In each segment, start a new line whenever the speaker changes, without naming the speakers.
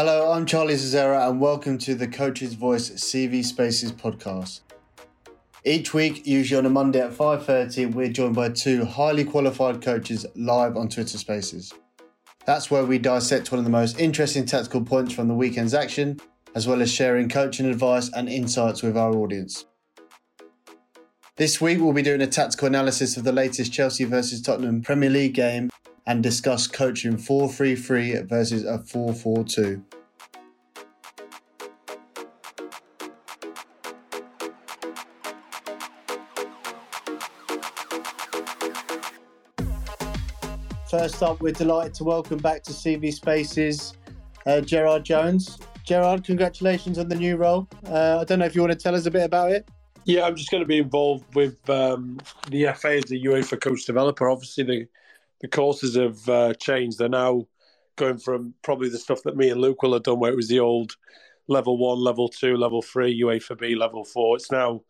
Hello, I'm Charlie Zazzera, and welcome to the Coach's Voice CV Spaces podcast. Each week, usually on a Monday at 5.30, we're joined by two highly qualified coaches live on Twitter Spaces. That's where we dissect one of the most interesting tactical points from the weekend's action, as well as sharing coaching advice and insights with our audience. This week, we'll be doing a tactical analysis of the latest Chelsea versus Tottenham Premier League game and discuss coaching 4 3 3 versus a 4 4 2. First up, we're delighted to welcome back to CV Spaces uh, Gerard Jones. Gerard, congratulations on the new role. Uh, I don't know if you want to tell us a bit about it.
Yeah, I'm just going to be involved with um, the FA as the UEFA coach developer. Obviously, the the courses have uh, changed. They're now going from probably the stuff that me and Luke will have done, where it was the old level one, level two, level three, UEFA B, level four. It's now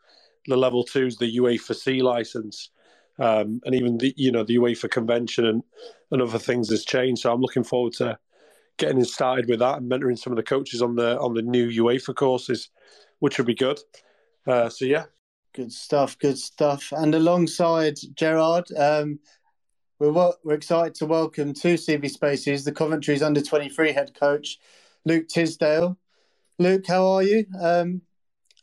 the level two is the UEFA C license, um, and even the you know the UEFA convention and and other things has changed. So I'm looking forward to getting started with that and mentoring some of the coaches on the on the new UEFA courses, which would be good. Uh, so yeah,
good stuff, good stuff. And alongside Gerard, um, we're we're excited to welcome to CV Spaces the Coventry's under twenty three head coach, Luke Tisdale. Luke, how are you? Um,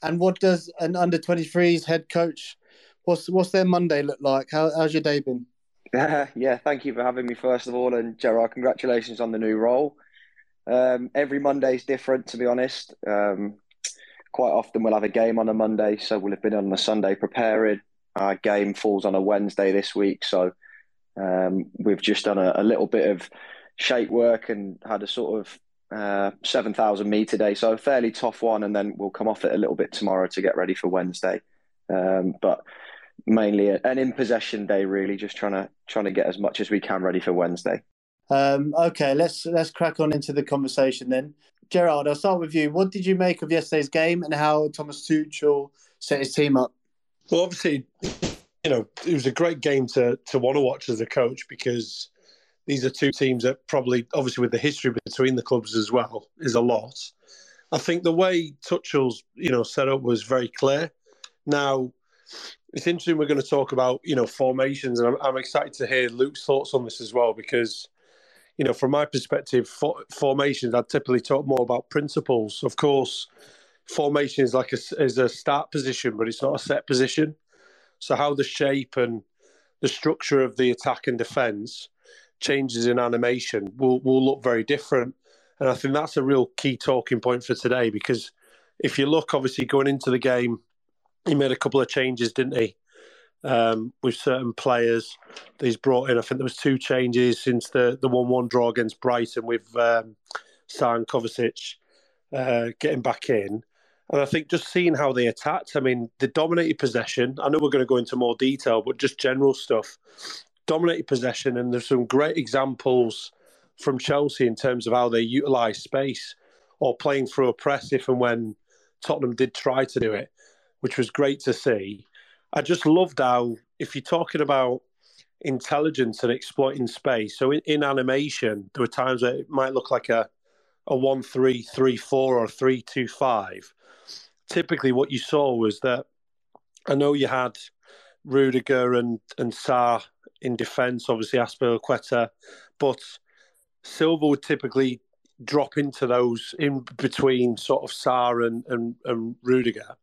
and what does an under 23s head coach? What's what's their Monday look like? How, how's your day been?
Yeah, yeah. Thank you for having me first of all, and Gerard, congratulations on the new role. Um, every Monday is different, to be honest. Um, quite often we'll have a game on a Monday, so we'll have been on a Sunday preparing. Our game falls on a Wednesday this week, so um, we've just done a, a, little bit of shape work and had a sort of uh, 7,000 meter day, so a fairly tough one, and then we'll come off it a little bit tomorrow to get ready for Wednesday. Um, but mainly an in possession day, really, just trying to trying to get as much as we can ready for Wednesday.
Um, okay, let's let's crack on into the conversation then. Gerard, I'll start with you. What did you make of yesterday's game and how Thomas Tuchel set his team up?
Well, obviously, you know, it was a great game to to want to watch as a coach because these are two teams that probably, obviously, with the history between the clubs as well, is a lot. I think the way Tuchel's, you know, set up was very clear. Now, it's interesting. We're going to talk about, you know, formations, and I'm, I'm excited to hear Luke's thoughts on this as well because you know, from my perspective, for, formations, I'd typically talk more about principles. Of course, formation is like a, is a start position, but it's not a set position. So how the shape and the structure of the attack and defence changes in animation will will look very different. And I think that's a real key talking point for today because if you look, obviously going into the game, he made a couple of changes, didn't he? um, with certain players he's brought in. I think there was two changes since the the one one draw against Brighton with um, San Kovacic uh, getting back in. And I think just seeing how they attacked, I mean, they dominated possession. I know we're going to go into more detail, but just general stuff. Dominated possession, and there's some great examples from Chelsea in terms of how they utilise space or playing through a press if and when Tottenham did try to do it, which was great to see. I just loved how, if you're talking about intelligence and exploiting space, so in, in animation, there were times where it might look like a a one three three four or three two five. Typically, what you saw was that I know you had Rudiger and and Sarr in defence, obviously Azpilicueta, but Silva would typically drop into those in between sort of Sarr and and, and Rudiger.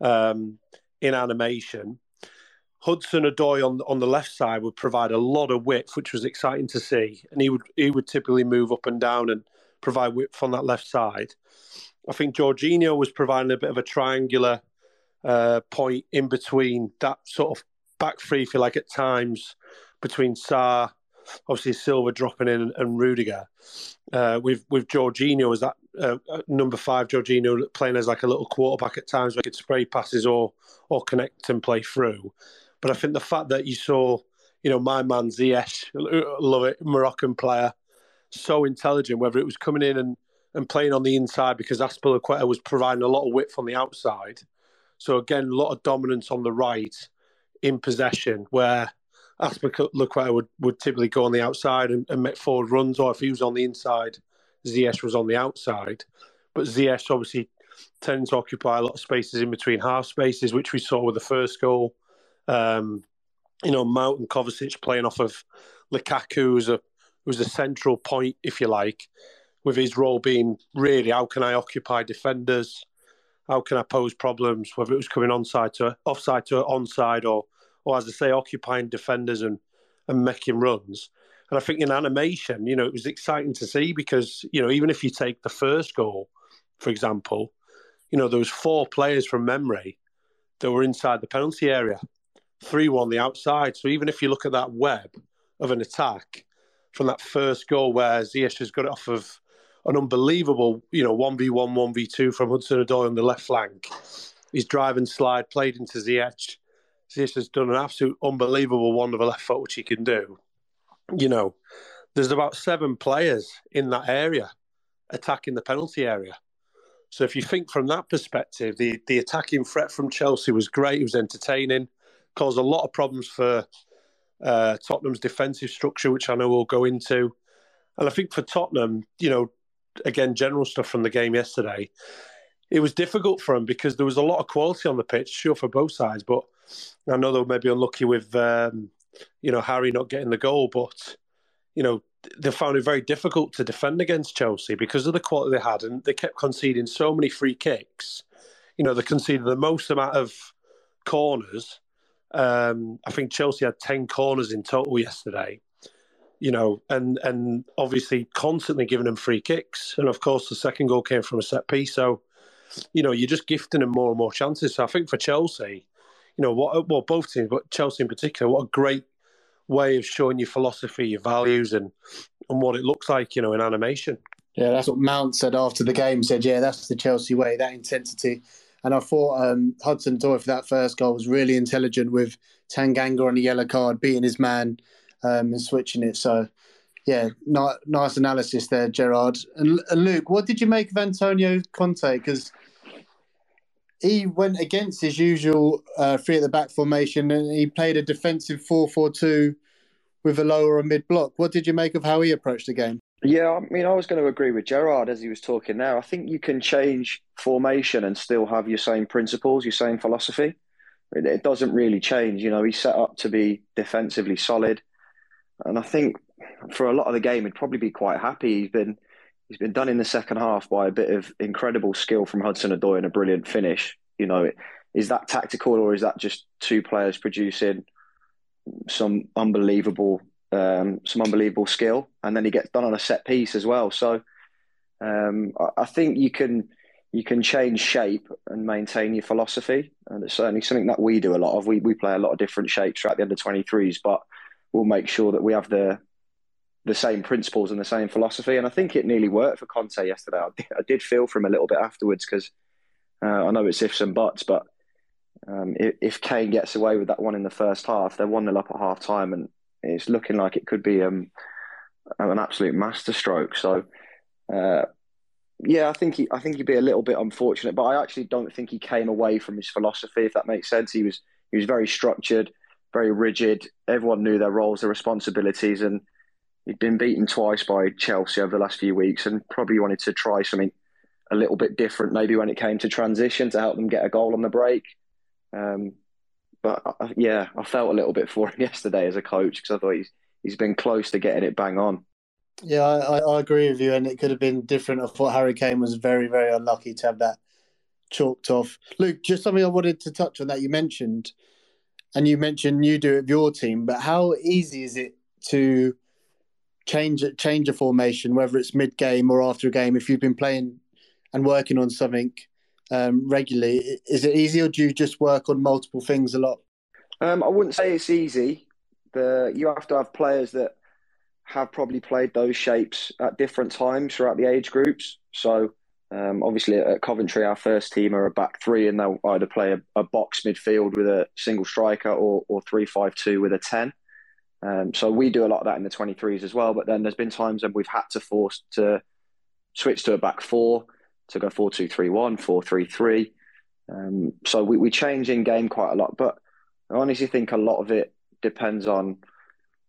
Um, in animation. Hudson Odoi on on the left side would provide a lot of width, which was exciting to see, and he would he would typically move up and down and provide width on that left side. I think Jorginho was providing a bit of a triangular uh, point in between that sort of back three, you like, at times between Sarr, obviously Silva dropping in, and Rudiger. Uh, with with Jorginho as that uh, number five, Jorginho playing as like a little quarterback at times, where he could spray passes or or connect and play through. But I think the fact that you saw, you know, my man Ziyech, love it, Moroccan player, so intelligent, whether it was coming in and, and playing on the inside because Azpilicueta was providing a lot of width on the outside. So again, a lot of dominance on the right in possession, where Azpilicueta would, would typically go on the outside and, and make forward runs, or if he was on the inside, Ziyech was on the outside. But Ziyech obviously tending to occupy a lot of spaces in between half spaces, which we saw with the first goal. Um, you know, Mount and Kovacic playing off of Lukaku, who's a who's a central point, if you like, with his role being really how can I occupy defenders, how can I pose problems, whether it was coming onside to offside to onside or or as I say, occupying defenders and and making runs. And I think in animation, you know, it was exciting to see because, you know, even if you take the first goal, for example, you know, there was four players from memory that were inside the penalty area, three were on the outside. So even if you look at that web of an attack from that first goal where Ziyech has got it off of an unbelievable, you know, 1v1, 1v2 from Hudson Odoi on the left flank. His drive and slide played into Ziyech. Ziyech has done an absolute unbelievable one of a left foot, which he can do. You know, there's about seven players in that area attacking the penalty area. So if you think from that perspective, the the attacking threat from Chelsea was great. It was entertaining, caused a lot of problems for uh, Tottenham's defensive structure, which I know we'll go into. And I think for Tottenham, you know, again, general stuff from the game yesterday, it was difficult for them because there was a lot of quality on the pitch, sure, for both sides. But I know they were maybe unlucky with, um, you know, Harry not getting the goal. But, you know, they found it very difficult to defend against Chelsea because of the quality they had, and they kept conceding so many free kicks. You know, they conceded the most amount of corners. Um, I think Chelsea had ten corners in total yesterday. You know, and and obviously constantly giving them free kicks, and of course the second goal came from a set piece. So, you know, you're just gifting them more and more chances. So I think for Chelsea, you know, what well both teams, but Chelsea in particular, what a great way of showing your philosophy, your values, and and what it looks like, you know, in animation.
Yeah, that's what Mount said after the game. Said, yeah, that's the Chelsea way, that intensity. And I thought um, Hudson Odoi for that first goal was really intelligent with Tanganga on the yellow card, beating his man um, and switching it. So, yeah, nice analysis there, Gerard. And, and Luke, what did you make of Antonio Conte? Because he went against his usual uh, three at the back formation and he played a defensive 4 4 2 with a lower or mid block. What did you make of how he approached the game?
Yeah, I mean, I was going to agree with Gerard as he was talking now. I think you can change formation and still have your same principles, your same philosophy. It doesn't really change. You know, he's set up to be defensively solid. And I think for a lot of the game, he'd probably be quite happy. He's been he's been done in the second half by a bit of incredible skill from Hudson Odoi and a brilliant finish. You know, is that tactical or is that just two players producing some unbelievable um, some unbelievable skill, and then he gets done on a set piece as well. So um, I, think you can you can change shape and maintain your philosophy, and it's certainly something that we do a lot of. We we play a lot of different shapes throughout the under twenty threes, but we'll make sure that we have the the same principles and the same philosophy. And I think it nearly worked for Conte yesterday. I did, I did feel for him a little bit afterwards because uh, I know it's ifs and buts, but um, if, if, Kane gets away with that one in the first half, they're 1 0 up at half time, and it's looking like it could be um, an absolute masterstroke. So, uh, yeah, I think he, I think he'd be a little bit unfortunate, but I actually don't think he came away from his philosophy, if that makes sense. He was he was very structured, very rigid. Everyone knew their roles, their responsibilities, and he'd been beaten twice by Chelsea over the last few weeks, and probably wanted to try something a little bit different, maybe when it came to transition to help them get a goal on the break. Um, but I, yeah, I felt a little bit for him yesterday as a coach because I thought he's he's been close to getting it bang on.
Yeah, I, I agree with you, and it could have been different. I thought Harry Kane was very, very unlucky to have that chalked off. Luke, just something I wanted to touch on that you mentioned, and you mentioned you do it with your team, but how easy is it to change change a formation, whether it's mid game or after a game, if you've been playing and working on something um, regularly. Is it easy, or do you just work on multiple things a lot?
Um, I wouldn't say it's easy. The you have to have players that have probably played those shapes at different times throughout the age groups. So um, obviously at Coventry, our first team are a back three, and they'll either play a, a box midfield with a single striker or or three five two with a ten. Um, so we do a lot of that in the 23s as well. But then there's been times when we've had to force to switch to a back four to go 4 2 3 1, 4 3 3. Um, so we, we change in game quite a lot. But I honestly think a lot of it depends on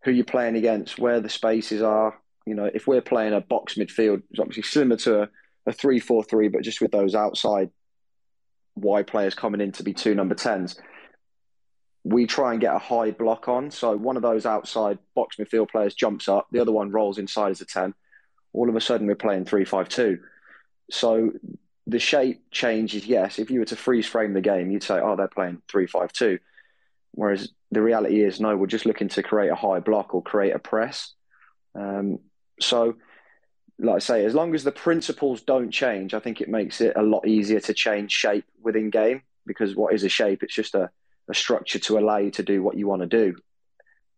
who you're playing against, where the spaces are, You know, if we're playing a box midfield, it's obviously similar to a, a 3 4 3, but just with those outside wide players coming in to be two number 10s, we try and get a high block on. So one of those outside box midfield players jumps up, the other one rolls inside as a 10. All of a sudden, we're playing 3 5 2. So the shape changes, yes. If you were to freeze frame the game, you'd say, oh, they're playing 3 5 2. Whereas the reality is, no, we're just looking to create a high block or create a press. Um, so, like I say, as long as the principles don't change, I think it makes it a lot easier to change shape within game because what is a shape? It's just a, a structure to allow you to do what you want to do.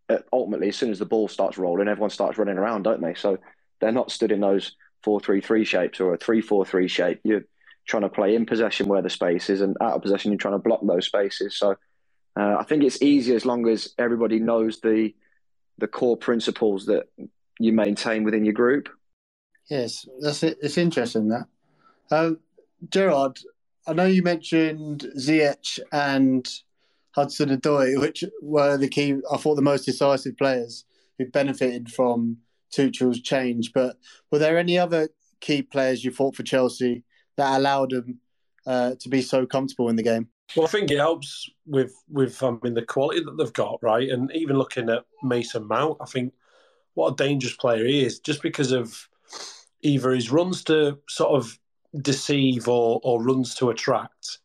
Uh, ultimately, as soon as the ball starts rolling, everyone starts running around, don't they? So they're not stood in those four-three-three shapes or a three-four-three shape. You're trying to play in possession where the space is, and out of possession, you're trying to block those spaces. So uh, I think it's easier as long as everybody knows the the core principles that you maintain within your group.
Yes, that's it. It's interesting that. Um, Gerard, I know you mentioned Ziyech and Hudson Odoi, which were the key, I thought, the most decisive players who benefited from Tuchel's change. But were there any other key players you thought for Chelsea that allowed them uh, to be so comfortable in the game?
Well, I think it helps with with I mean the quality that they've got, right? And even looking at Mason Mount, I think what a dangerous player he is, just because of either his runs to sort of deceive or or runs to attract.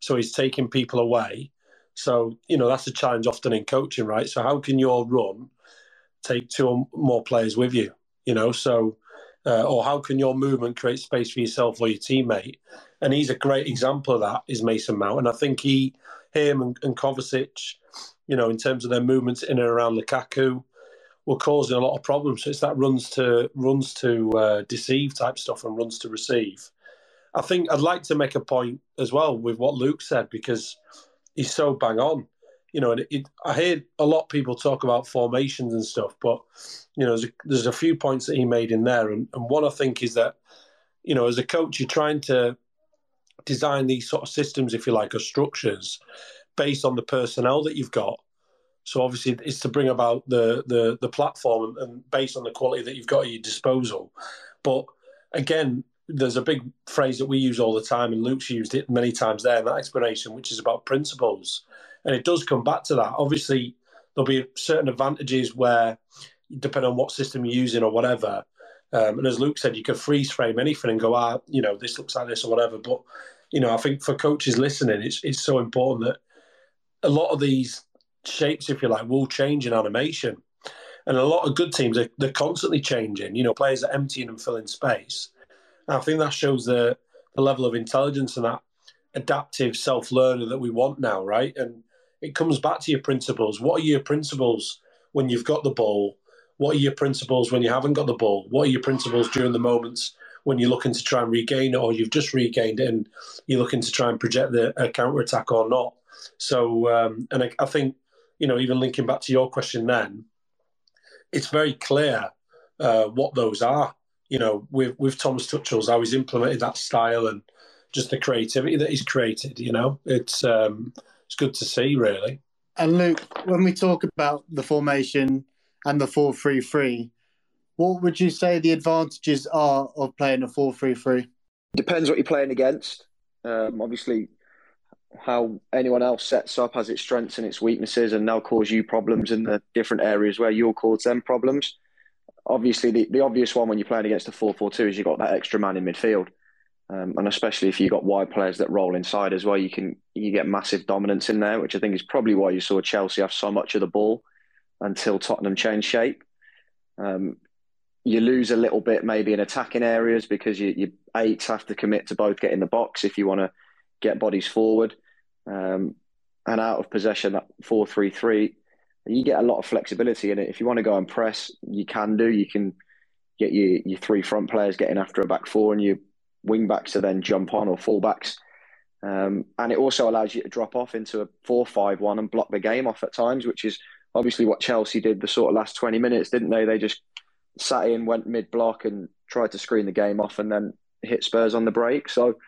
So he's taking people away. So you know that's a challenge often in coaching, right? So how can your run take two or more players with you? You know, so uh, or how can your movement create space for yourself or your teammate? And he's a great example of that. Is Mason Mount, and I think he, him, and, and Kovacic, you know, in terms of their movements in and around Lukaku, were causing a lot of problems. So it's that runs to runs to uh, deceive type stuff and runs to receive. I think I'd like to make a point as well with what Luke said because he's so bang on. You know, and it, I hear a lot of people talk about formations and stuff, but you know, there's a, there's a few points that he made in there, and, and one I think is that you know, as a coach, you're trying to design these sort of systems, if you like, or structures based on the personnel that you've got so obviously, it's to bring about the the the platform and based on the quality that you've got at your disposal. But again, there's a big phrase that we use all the time, and Luke's used it many times there in that explanation, which is about principles. And it does come back to that. Obviously, there'll be certain advantages where, depending on what system you're using or whatever. Um, and as Luke said, you can freeze frame anything and go, ah, you know, this looks like this or whatever. But you know, I think for coaches listening, it's it's so important that a lot of these shapes, if you like, will change in animation. And a lot of good teams, are, they're constantly changing. You know, players are emptying and filling space. And I think that shows the, the level of intelligence and that adaptive self learner that we want now, right? And it comes back to your principles. What are your principles when you've got the ball? What are your principles when you haven't got the ball? What are your principles during the moments when you're looking to try and regain it or you've just regained it and you're looking to try and project the counter attack or not? So, um, and I, I think you know, even linking back to your question then, it's very clear uh, what those are. You know, with with Thomas Tuchel's how he's implemented that style and just the creativity that he's created. You know, it's um, it's good to see, really.
And Luke, when we talk about the formation and the four-three-three, what would you say the advantages are of playing a four-three-three?
Depends what you're playing against. Um, obviously, how anyone else sets up has its strengths and its weaknesses, and they'll cause you problems in the different areas where you'll cause them problems. Obviously, the, the obvious one when you're playing against a 4 4 2 is you've got that extra man in midfield. Um, and especially if you've got wide players that roll inside as well, you can you get massive dominance in there, which I think is probably why you saw Chelsea have so much of the ball until Tottenham changed shape. Um, you lose a little bit maybe in attacking areas because you, you eights have to commit to both get in the box if you want to get bodies forward. Um, and out of possession, that 4 3 3, you get a lot of flexibility in it. If you want to go and press, you can do. You can get your, your three front players getting after a back four and your wing backs to then jump on or fullbacks. Um, and it also allows you to drop off into a 4 5 1 and block the game off at times, which is obviously what Chelsea did the sort of last 20 minutes, didn't they? They just sat in, went mid block, and tried to screen the game off and then hit Spurs on the break. So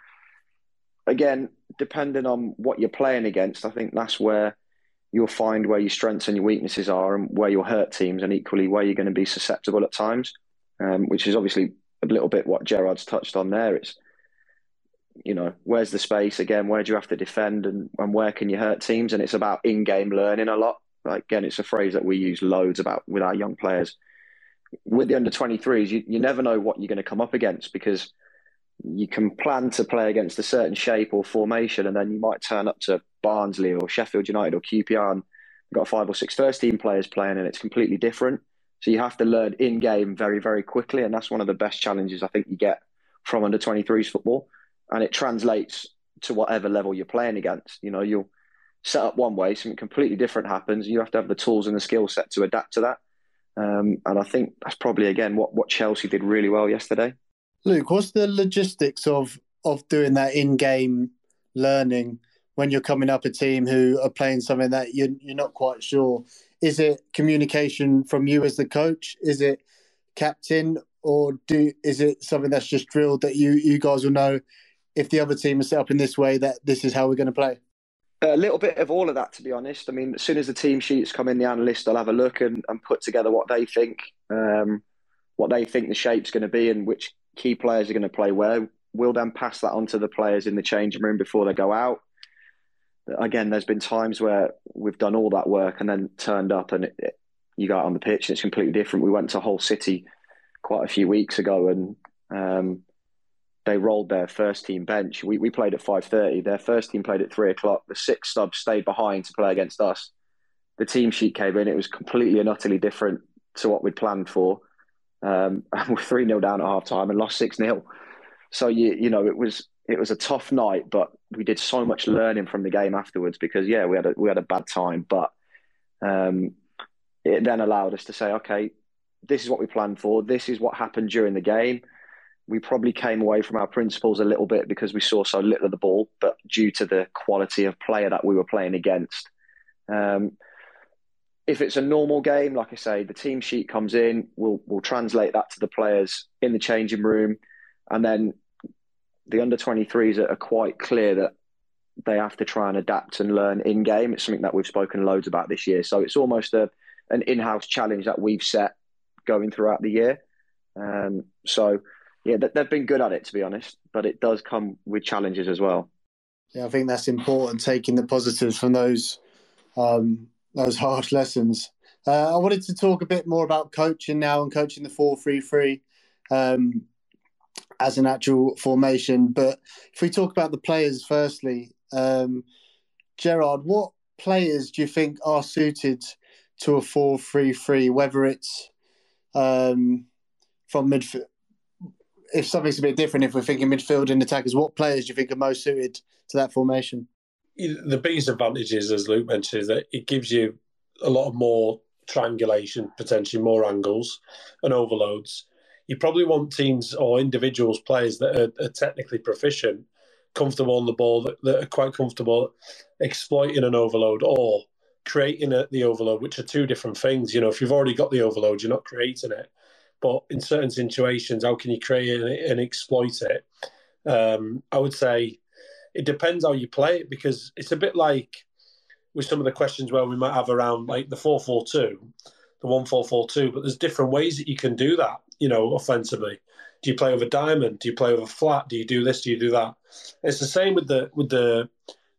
again, depending on what you're playing against, I think that's where you'll find where your strengths and your weaknesses are and where you'll hurt teams and equally where you're going to be susceptible at times. um, which is obviously a little bit what Gerard's touched on there. It's you know where's the space again? Where do you have to defend, and, and where can you hurt teams? And it's about in-game learning a lot. Like, again, it's a phrase that we use loads about with our young players. With the under 23s, you, you never know what you're going to come up against because you can plan to play against a certain shape or formation, and then you might turn up to Barnsley or Sheffield United or QPR and you've got five or six first team players playing, and it's completely different. So you have to learn in game very, very quickly, and that's one of the best challenges I think you get from under 23s football, and it translates to whatever level you're playing against. You know, you'll set up one way, something completely different happens. You have to have the tools and the skill set to adapt to that. Um, and I think that's probably again what what Chelsea did really well yesterday.
Luke, what's the logistics of of doing that in game learning when you're coming up a team who are playing something that you're, you're not quite sure? Is it communication from you as the coach? Is it captain, or do is it something that's just drilled that you you guys will know if the other team is set up in this way that this is how we're going to play?
A little bit of all of that, to be honest. I mean, as soon as the team sheets come in, the analysts will have a look and, and put together what they think, um, what they think the shape's going to be, and which key players are going to play where. We'll then pass that on to the players in the changing room before they go out. Again, there's been times where we've done all that work and then turned up and it, you go out on the pitch and it's completely different. We went to Hull City quite a few weeks ago and um, they rolled their first team bench. We, we played at 5.30. Their first team played at 3 o'clock. The six subs stayed behind to play against us. The team sheet came in. It was completely and utterly different to what we'd planned for. Um, and we're 3 0 down at half time and lost 6 0. So, you, you know, it was it was a tough night, but we did so much learning from the game afterwards because, yeah, we had a, we had a bad time. But um, it then allowed us to say, okay, this is what we planned for. This is what happened during the game we probably came away from our principles a little bit because we saw so little of the ball, but due to the quality of player that we were playing against. Um, if it's a normal game, like I say, the team sheet comes in, we'll we'll translate that to the players in the changing room, and then the under 23s are, are quite clear that they have to try and adapt and learn in game. It's something that we've spoken loads about this year. So it's almost a an in house challenge that we've set going throughout the year. Um, so yeah, they've been good at it to be honest, but it does come with challenges as well.
Yeah, I think that's important. Taking the positives from those um, those harsh lessons. Uh, I wanted to talk a bit more about coaching now and coaching the four three three um, as an actual formation. But if we talk about the players firstly, um, Gerard, what players do you think are suited to a four three three? Whether it's um, from midfield if something's a bit different, if we're thinking midfield and attackers, what players do you think are most suited to that formation?
The biggest advantage is, as Luke mentioned, is that it gives you a lot of more triangulation, potentially more angles and overloads. You probably want teams or individuals, players that are, are technically proficient, comfortable on the ball, that, that, are quite comfortable exploiting an overload or creating a, the overload, which are two different things. You know, if you've already got the overload, you're not creating it. But in certain situations, how can you create it and exploit it? Um, I would say it depends how you play it because it's a bit like with some of the questions where we might have around like the 442, the 1442, but there's different ways that you can do that, you know, offensively. Do you play over diamond? Do you play over flat? Do you do this? Do you do that? It's the same with the with the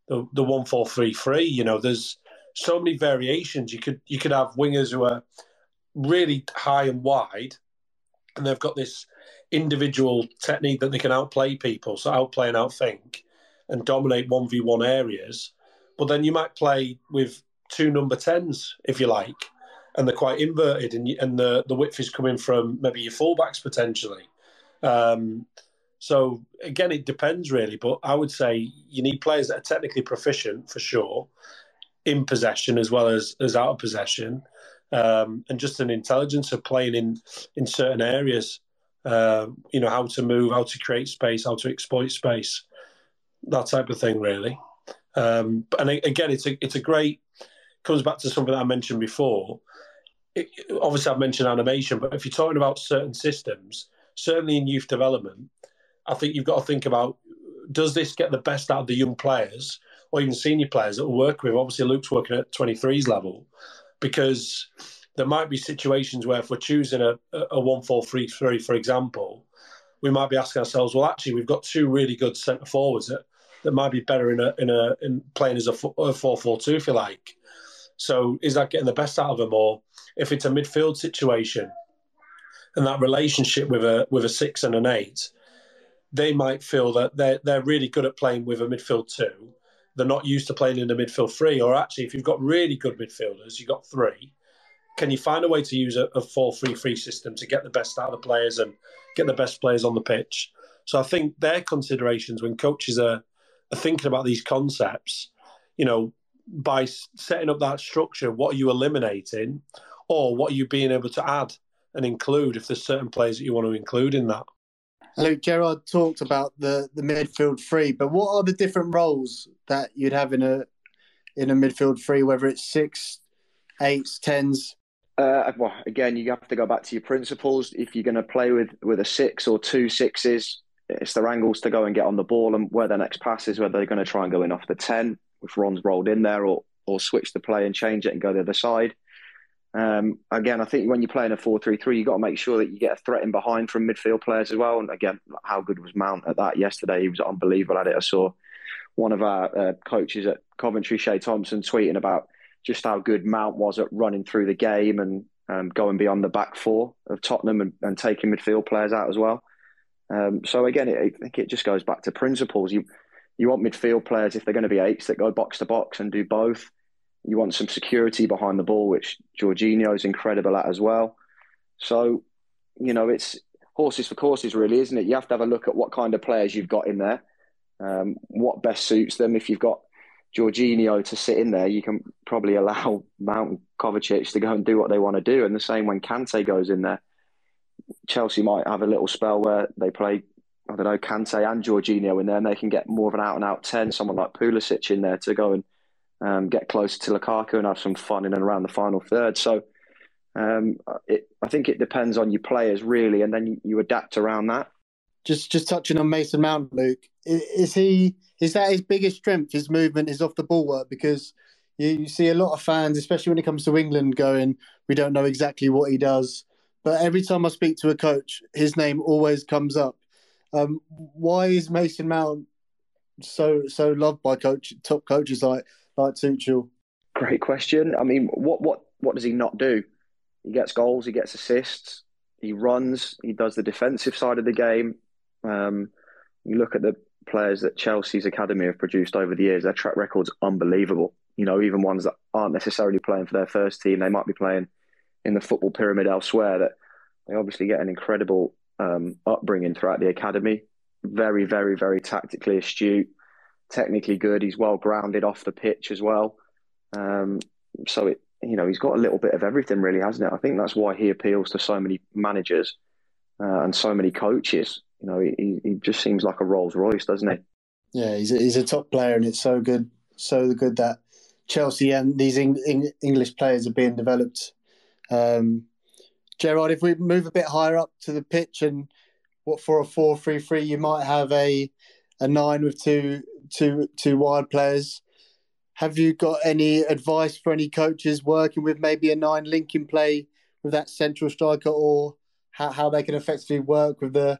the, the 1433, you know, there's so many variations. You could you could have wingers who are really high and wide and they've got this individual technique that they can outplay people, so outplay and outthink, and dominate one v one areas. But then you might play with two number tens, if you like, and they're quite inverted, and and the the width is coming from maybe your fullbacks potentially. Um, so again, it depends really, but I would say you need players that are technically proficient for sure, in possession as well as as out of possession, um, and just an intelligence of playing in in certain areas. Uh, you know how to move, how to create space, how to exploit space, that type of thing, really. Um, and again, it's a it's a great comes back to something I mentioned before. It, obviously, I've mentioned animation, but if you're talking about certain systems, certainly in youth development, I think you've got to think about does this get the best out of the young players or even senior players that will work with? Obviously, Luke's working at 23's level because there might be situations where if we're choosing a, a 1 4 3 3, for example, we might be asking ourselves, well, actually, we've got two really good centre forwards that, that might be better in a in a in playing as a, 4 4 2, if you like. So is that getting the best out of them? Or if it's a midfield situation and that relationship with a with a six and an eight, they might feel that they're they're really good at playing with a midfield two. They're not used to playing in a midfield three. Or actually, if you've got really good midfielders, you've got three can you find a way to use a, a 4-3-3 system to get the best out of the players and get the best players on the pitch? So I think their considerations when coaches are, are thinking about these concepts, you know, by setting up that structure, what are you eliminating, or what are you being able to add and include if there's certain players that you want to include in that?
Luke Gerard talked about the the midfield three, but what are the different roles that you'd have in a in a midfield three, whether it's six, eights, tens?
Uh, well, again, you have to go back to your principles. If you're going to play with with a six or two sixes, it's their angles to go and get on the ball and where their next pass is, whether they're going to try and go in off the ten, if Ron's rolled in there, or or switch the play and change it and go the other side. Um, again, I think when you're playing a 4 3 3, you've got to make sure that you get a threat in behind from midfield players as well. And again, how good was Mount at that yesterday? He was unbelievable at it. I saw one of our uh, coaches at Coventry, Shay Thompson, tweeting about just how good Mount was at running through the game and um, going beyond the back four of Tottenham and, and taking midfield players out as well. Um, so again, it, I think it just goes back to principles. You you want midfield players if they're going to be eights that go box to box and do both. You want some security behind the ball, which Jorginho is incredible at as well. So, you know, it's horses for courses, really, isn't it? You have to have a look at what kind of players you've got in there, um, what best suits them. If you've got Jorginho to sit in there, you can probably allow Mount Kovacic to go and do what they want to do. And the same when Kante goes in there. Chelsea might have a little spell where they play, I don't know, Kante and Jorginho in there, and they can get more of an out and out 10, someone like Pulisic in there to go and um, get closer to Lukaku and have some fun in and around the final third. So um, it, I think it depends on your players, really, and then you, you adapt around that.
Just just touching on Mason Mount, Luke, is he is that his biggest strength? His movement is off the ball work because you, you see a lot of fans, especially when it comes to England, going, "We don't know exactly what he does." But every time I speak to a coach, his name always comes up. Um, why is Mason Mount so so loved by coach top coaches like like Tuchel?
Great question. I mean, what what what does he not do? He gets goals, he gets assists, he runs, he does the defensive side of the game. Um, you look at the players that Chelsea's academy have produced over the years, their track record's unbelievable. You know, even ones that aren't necessarily playing for their first team, they might be playing in the football pyramid elsewhere. That they obviously get an incredible um, upbringing throughout the academy. Very, very, very tactically astute, technically good. He's well grounded off the pitch as well. Um, so it, you know, he's got a little bit of everything, really, hasn't it? I think that's why he appeals to so many managers uh, and so many coaches you know, he, he just seems like a Rolls Royce, doesn't he?
Yeah, he's a, he's a top player, and it's so good, so good that Chelsea and these English players are being developed. Um, Gerard, if we move a bit higher up to the pitch, and what for a four-three-three, you might have a a nine with two two two wide players. Have you got any advice for any coaches working with maybe a nine linking play with that central striker, or how, how they can effectively work with the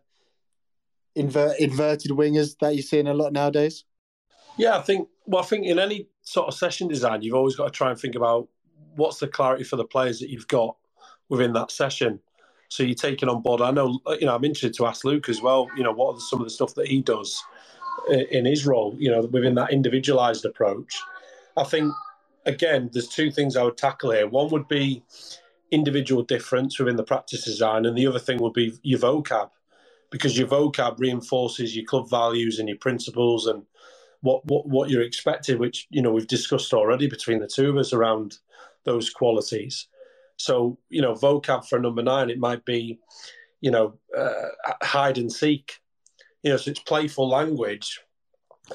invert, inverted wingers that you're seeing a lot nowadays?
Yeah, I think. Well, I think in any sort of session design, you've always got to try and think about what's the clarity for the players that you've got within that session. So you're taking on board. I know, you know, I'm interested to ask Luke as well. You know, what are some of the stuff that he does uh, in his role? You know, within that individualized approach. I think again, there's two things I would tackle here. One would be individual difference within the practice design, and the other thing would be your vocab because your vocab reinforces your club values and your principles and what, what what you're expected, which you know we've discussed already between the two of us around those qualities. So you know, vocab for number nine, it might be, you know, uh, hide and seek. You know, so it's playful language.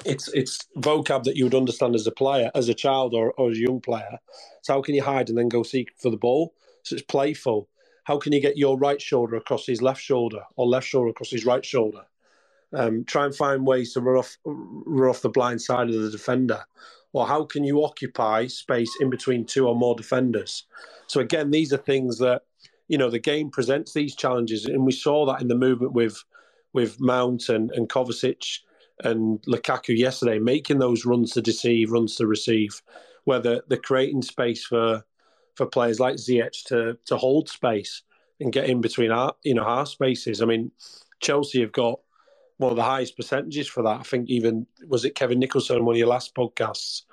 It's it's vocab that you would understand as a player, as a child or, or as a young player. So how can you hide and then go seek for the ball? So it's playful how can you get your right shoulder across his left shoulder or left shoulder across his right shoulder? Um, try and find ways to run off, run off the blind side of the defender or how can you occupy space in between two or more defenders? So again, these are things that you know the game presents these challenges, and we saw that in the movement with with Mount and, and Kovacic and Lukaku yesterday, making those runs to deceive, runs to receive, where they're, they're creating space for for players like Ziyech to to hold space and get in between our you know our spaces. I mean, Chelsea have got one of the highest percentages for that. I think even was it Kevin Nicholson one of your last podcasts.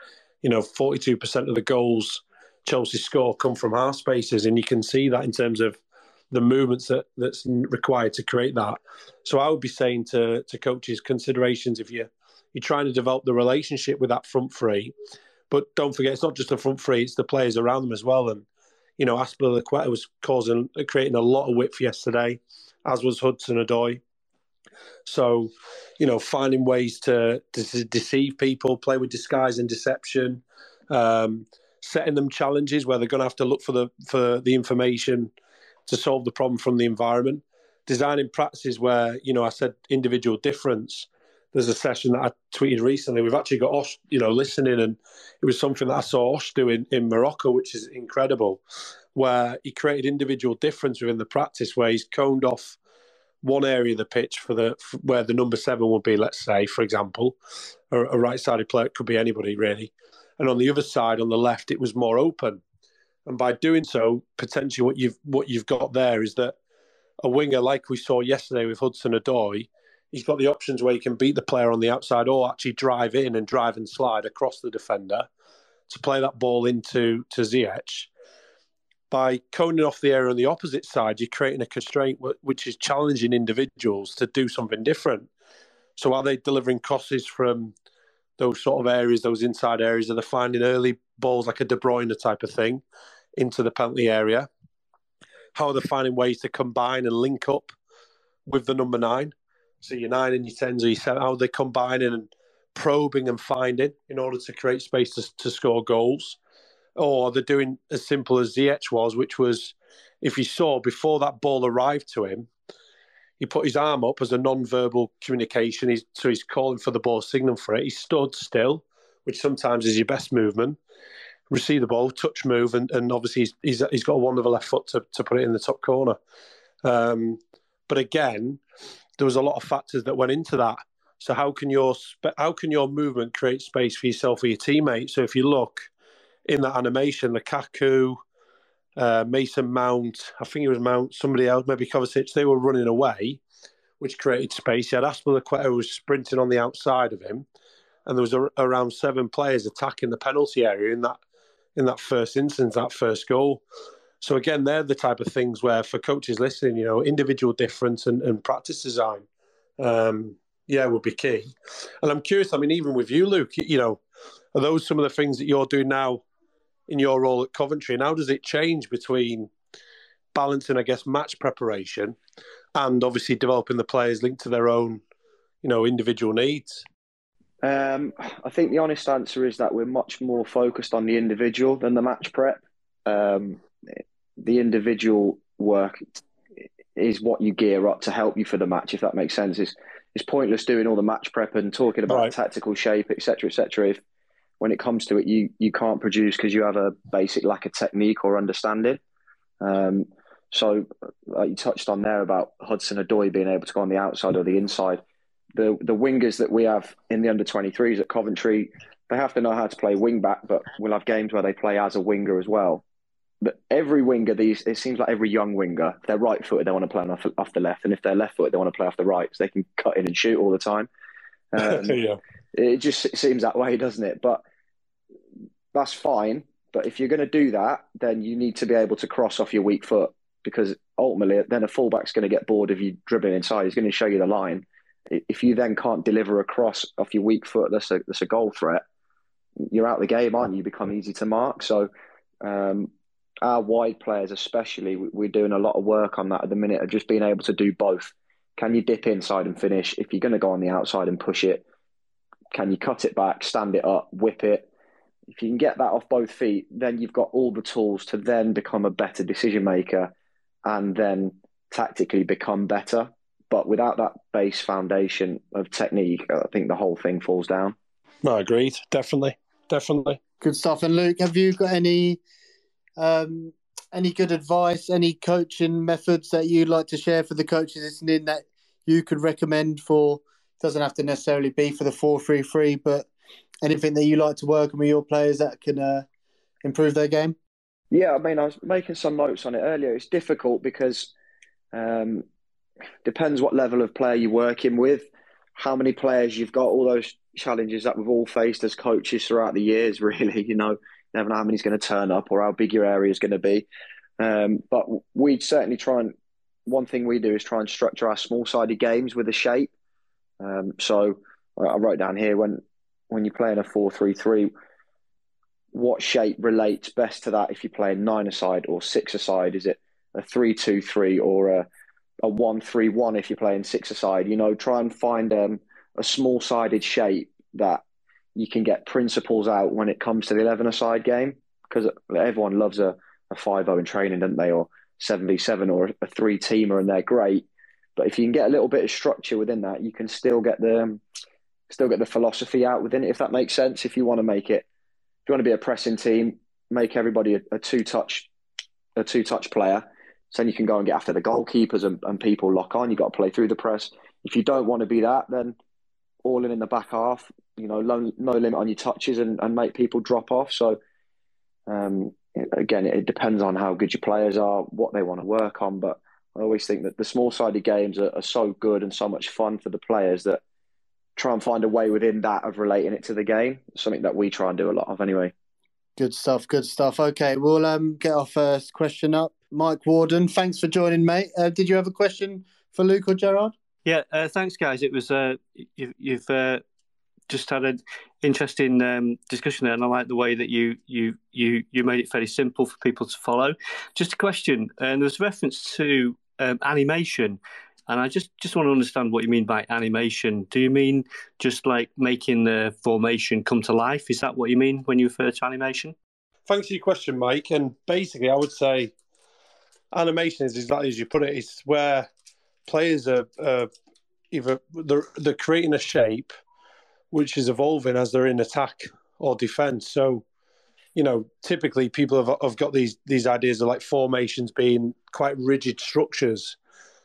You know, forty two percent of the goals Chelsea score come from half spaces, and you can see that in terms of the movements that that's required to create that. So I would be saying to to coaches considerations if you you're trying to develop the relationship with that front three, but don't forget it's not just the front three; it's the players around them as well. And you know, Azpilicueta was causing creating a lot of width yesterday, as was Hudson Odoi. So, you know, finding ways to, to deceive people, play with disguise and deception, um, setting them challenges where they're going to have to look for the for the information to solve the problem from the environment. Designing practices where you know I said individual difference. There's a session that I tweeted recently. We've actually got Osh, you know, listening, and it was something that I saw Osh do in, in Morocco, which is incredible, where he created individual difference within the practice, where he's coned off one area of the pitch for the for where the number seven would be, let's say, for example, a, a right-sided player could be anybody really, and on the other side, on the left, it was more open. And by doing so, potentially what you've what you've got there is that a winger like we saw yesterday with Hudson Odoi, he's got the options where he can beat the player on the outside or actually drive in and drive and slide across the defender to play that ball into to Ziyech. By coning off the area on the opposite side, you're creating a constraint which is challenging individuals to do something different. So are they delivering crosses from those sort of areas, those inside areas? Are they finding early balls like a De Bruyne type of thing into the penalty area? How are they finding ways to combine and link up with the number nine? So your nine and your tens or your seven, how are they combining and probing and finding in order to create space to, to score goals? Or they're doing as simple as Ziyech was, which was if you saw before that ball arrived to him, he put his arm up as a non-verbal communication. He's, so he's calling for the ball, signaling for it. He stood still, which sometimes is your best movement. Receive the ball, touch move, and, and obviously he's, he's, he's got a wonderful left foot to, to put it in the top corner. Um, but again, there was a lot of factors that went into that. So how can your how can your movement create space for yourself or your teammate? So if you look in that animation, Lukaku, uh, Mason Mount, I think it was Mount, somebody else, maybe Kovacic, they were running away, which created space. You had Azpilicueta who was sprinting on the outside of him, and there was a, around seven players attacking the penalty area in that in that first instance, that first goal. So again, they're the type of things where for coaches listening, you know, individual difference and, and practice design, um, yeah, would be key. And I'm curious. I mean, even with you, Luke, you know, are those some of the things that you're doing now in your role at Coventry, and how does it change between balancing, I guess, match preparation and obviously developing the players linked to their own, you know, individual needs?
Um, I think the honest answer is that we're much more focused on the individual than the match prep. Um, the individual work is what you gear up to help you for the match, if that makes sense. It's, it's pointless doing all the match prep and talking about right. tactical shape, etc., etc. If when it comes to it, you you can't produce because you have a basic lack of technique or understanding. Um, so, like you touched on there about Hudson Odoi being able to go on the outside or the inside. The the wingers that we have in the under 23s at Coventry, they have to know how to play wing back, but we'll have games where they play as a winger as well. But every winger, these it seems like every young winger, if they're right footed, they want to play off, off the left, and if they're left footed, they want to play off the right, so they can cut in and shoot all the time. Um, yeah. It just seems that way, doesn't it? But that's fine. But if you're going to do that, then you need to be able to cross off your weak foot because ultimately, then a fullback's going to get bored of you dribbling inside. He's going to show you the line. If you then can't deliver a cross off your weak foot, that's a that's a goal threat. You're out of the game, aren't you? You become easy to mark. So um, our wide players, especially, we're doing a lot of work on that at the minute of just being able to do both. Can you dip inside and finish? If you're going to go on the outside and push it, can you cut it back, stand it up, whip it? If you can get that off both feet, then you've got all the tools to then become a better decision maker and then tactically become better. But without that base foundation of technique, I think the whole thing falls down.
No, agreed. Definitely. definitely.
Good stuff. And Luke, have you got any um, any good advice, any coaching methods that you'd like to share for the coaches listening that you could recommend for? Doesn't have to necessarily be for the four three three, but anything that you like to work on with your players that can uh, improve their game.
Yeah, I mean, I was making some notes on it earlier. It's difficult because um, depends what level of player you're working with, how many players you've got, all those challenges that we've all faced as coaches throughout the years. Really, you know, never know how many's going to turn up or how big your area is going to be. Um, but we'd certainly try and one thing we do is try and structure our small-sided games with a shape. Um, so I wrote down here when when you're playing a four-three-three, what shape relates best to that? If you're playing nine-a-side or six-a-side, is it a three-two-three or a a one-three-one if you're playing six-a-side? You know, try and find um, a small-sided shape that you can get principles out when it comes to the eleven aside game because everyone loves a, a 5 0 in training, don't they? Or 7v7 or a three teamer, and they're great. But if you can get a little bit of structure within that, you can still get the still get the philosophy out within it. If that makes sense, if you want to make it, if you want to be a pressing team, make everybody a, a two touch a two touch player. So then you can go and get after the goalkeepers and, and people lock on. You've got to play through the press. If you don't want to be that, then all in in the back half, you know, no, no limit on your touches and, and make people drop off. So, um, again, it depends on how good your players are, what they want to work on. But I always think that the small sided games are, are, so good and so much fun for the players that try and find a way within that of relating it to the game. Something that we try and do a lot of anyway.
Good stuff. Good stuff. Okay, we'll um, get our first question up. Mike Warden, thanks for joining, mate. Uh, did you have a question for Luke or Gerard?
Yeah, uh, thanks, guys. It was uh, you, have uh, just had an interesting um, discussion there, and I like the way that you you you you made it fairly simple for people to follow. Just a question, and there was reference to um, animation, and I just just want to understand what you mean by animation. Do you mean just like making the formation come to life? Is that what you mean when you refer to animation?
Thanks for your question, Mike. And basically, I would say animation is exactly as you put it. It's where players are uh, either they're, they're creating a shape which is evolving as they're in attack or defense. So, you know, typically people have, have got these these ideas of like formations being quite rigid structures.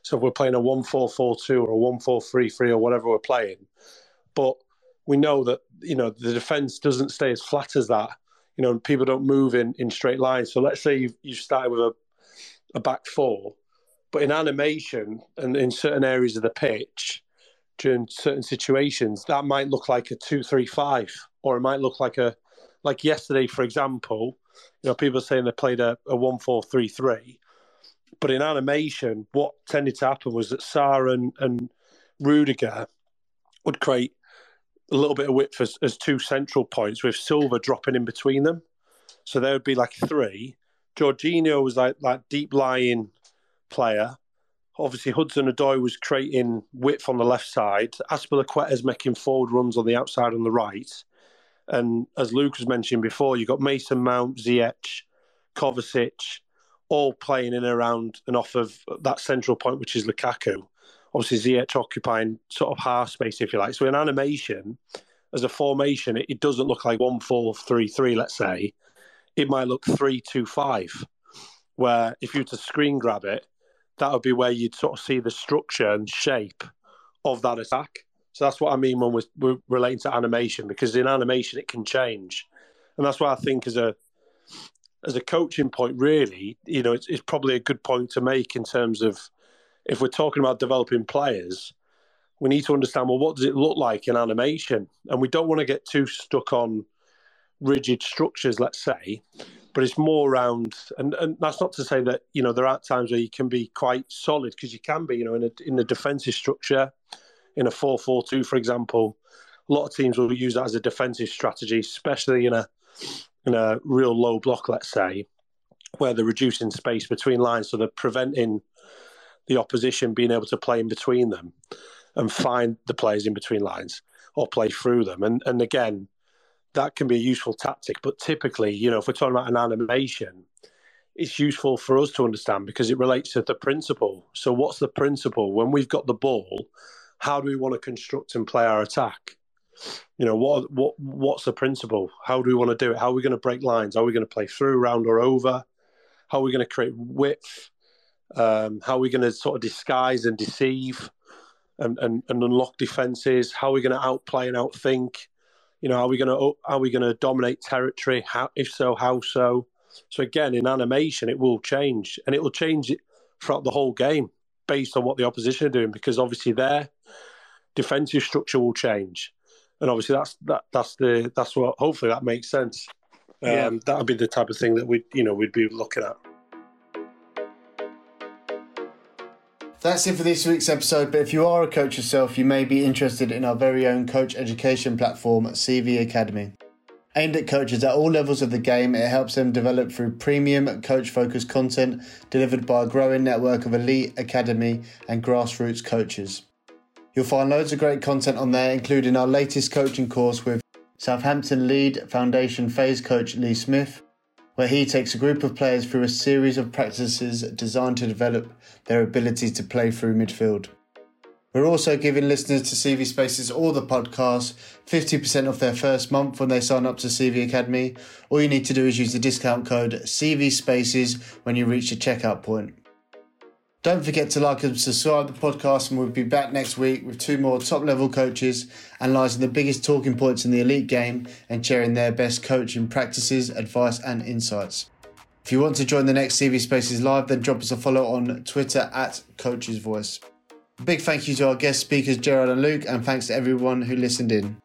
So if we're playing a one four four two or a one four three three or whatever we're playing, but we know that you know the defense doesn't stay as flat as that. You know, people don't move in in straight lines. So let's say you you started with a a back four, but in animation and in certain areas of the pitch, during certain situations, that might look like a two-three-five, or it might look like a like yesterday, for example. You know, people saying they played a, a one-four-three-three, but in animation, what tended to happen was that Sarr and, and Rudiger would create a little bit of width as, as two central points, with Silva dropping in between them. So there would be like three. Jorginho was like like deep lying player obviously Hudson Odoi was creating width on the left side. Azpilicueta's making forward runs on the outside on the right. And as Luke was mentioning before, you've got Mason Mount, Ziyech, Kovacic, all playing in around and off of that central point, which is Lukaku. Obviously, Ziyech occupying sort of half space, if you like. So in animation, as a formation, it, it doesn't look like one four three three. Let's say it might look three two five, where if you were to screen grab it, that would be where you'd sort of see the structure and shape of that attack. So that's what I mean when we're, we're relating to animation, because in animation it can change, and that's why I think as a as a coaching point, really, you know, it's, it's probably a good point to make in terms of if we're talking about developing players, we need to understand well what does it look like in animation, and we don't want to get too stuck on rigid structures, let's say, but it's more around, and, and that's not to say that you know there are times where you can be quite solid because you can be, you know, in a in a defensive structure, in a four four two, for example. A lot of teams will use that as a defensive strategy, especially in a in a real low block, let's say, where they're reducing space between lines, so they're preventing the opposition being able to play in between them and find the players in between lines or play through them. And and again, that can be a useful tactic. But typically, you know, if we're talking about an animation, it's useful for us to understand because it relates to the principle. So, what's the principle? When we've got the ball, how do we want to construct and play our attack? You know, what what what's the principle? How do we want to do it? How are we going to break lines? Are we going to play through, round, or over? How are we going to create width? Um, how are we going to sort of disguise and deceive and, and, and unlock defenses? How are we going to outplay and outthink? You know, are we going to are we going to dominate territory? How, if so, how so? So again, in animation, it will change, and it will change it throughout the whole game based on what the opposition are doing, because obviously their defensive structure will change, and obviously that's that that's the that's what hopefully that makes sense. Um, yeah. That would be the type of thing that we you know we'd be looking at.
That's it for this week's episode. But if you are a coach yourself, you may be interested in our very own coach education platform, CV Academy. Aimed at coaches at all levels of the game, it helps them develop through premium coach focused content delivered by a growing network of elite academy and grassroots coaches. You'll find loads of great content on there, including our latest coaching course with Southampton lead foundation phase coach Lee Smith, where he takes a group of players through a series of practices designed to develop their ability to play through midfield. We're also giving listeners to CV Spaces all the podcasts 50% off their first month when they sign up to CV Academy. All you need to do is use the discount code CV Spaces when you reach the checkout point. Don't forget to like and subscribe to the podcast, and we'll be back next week with two more top level coaches analysing the biggest talking points in the elite game and sharing their best coaching practices, advice, and insights. If you want to join the next CV Spaces live, then drop us a follow on Twitter at Coach's Voice. Big thank you to our guest speakers, Gerard and Luke, and thanks to everyone who listened in.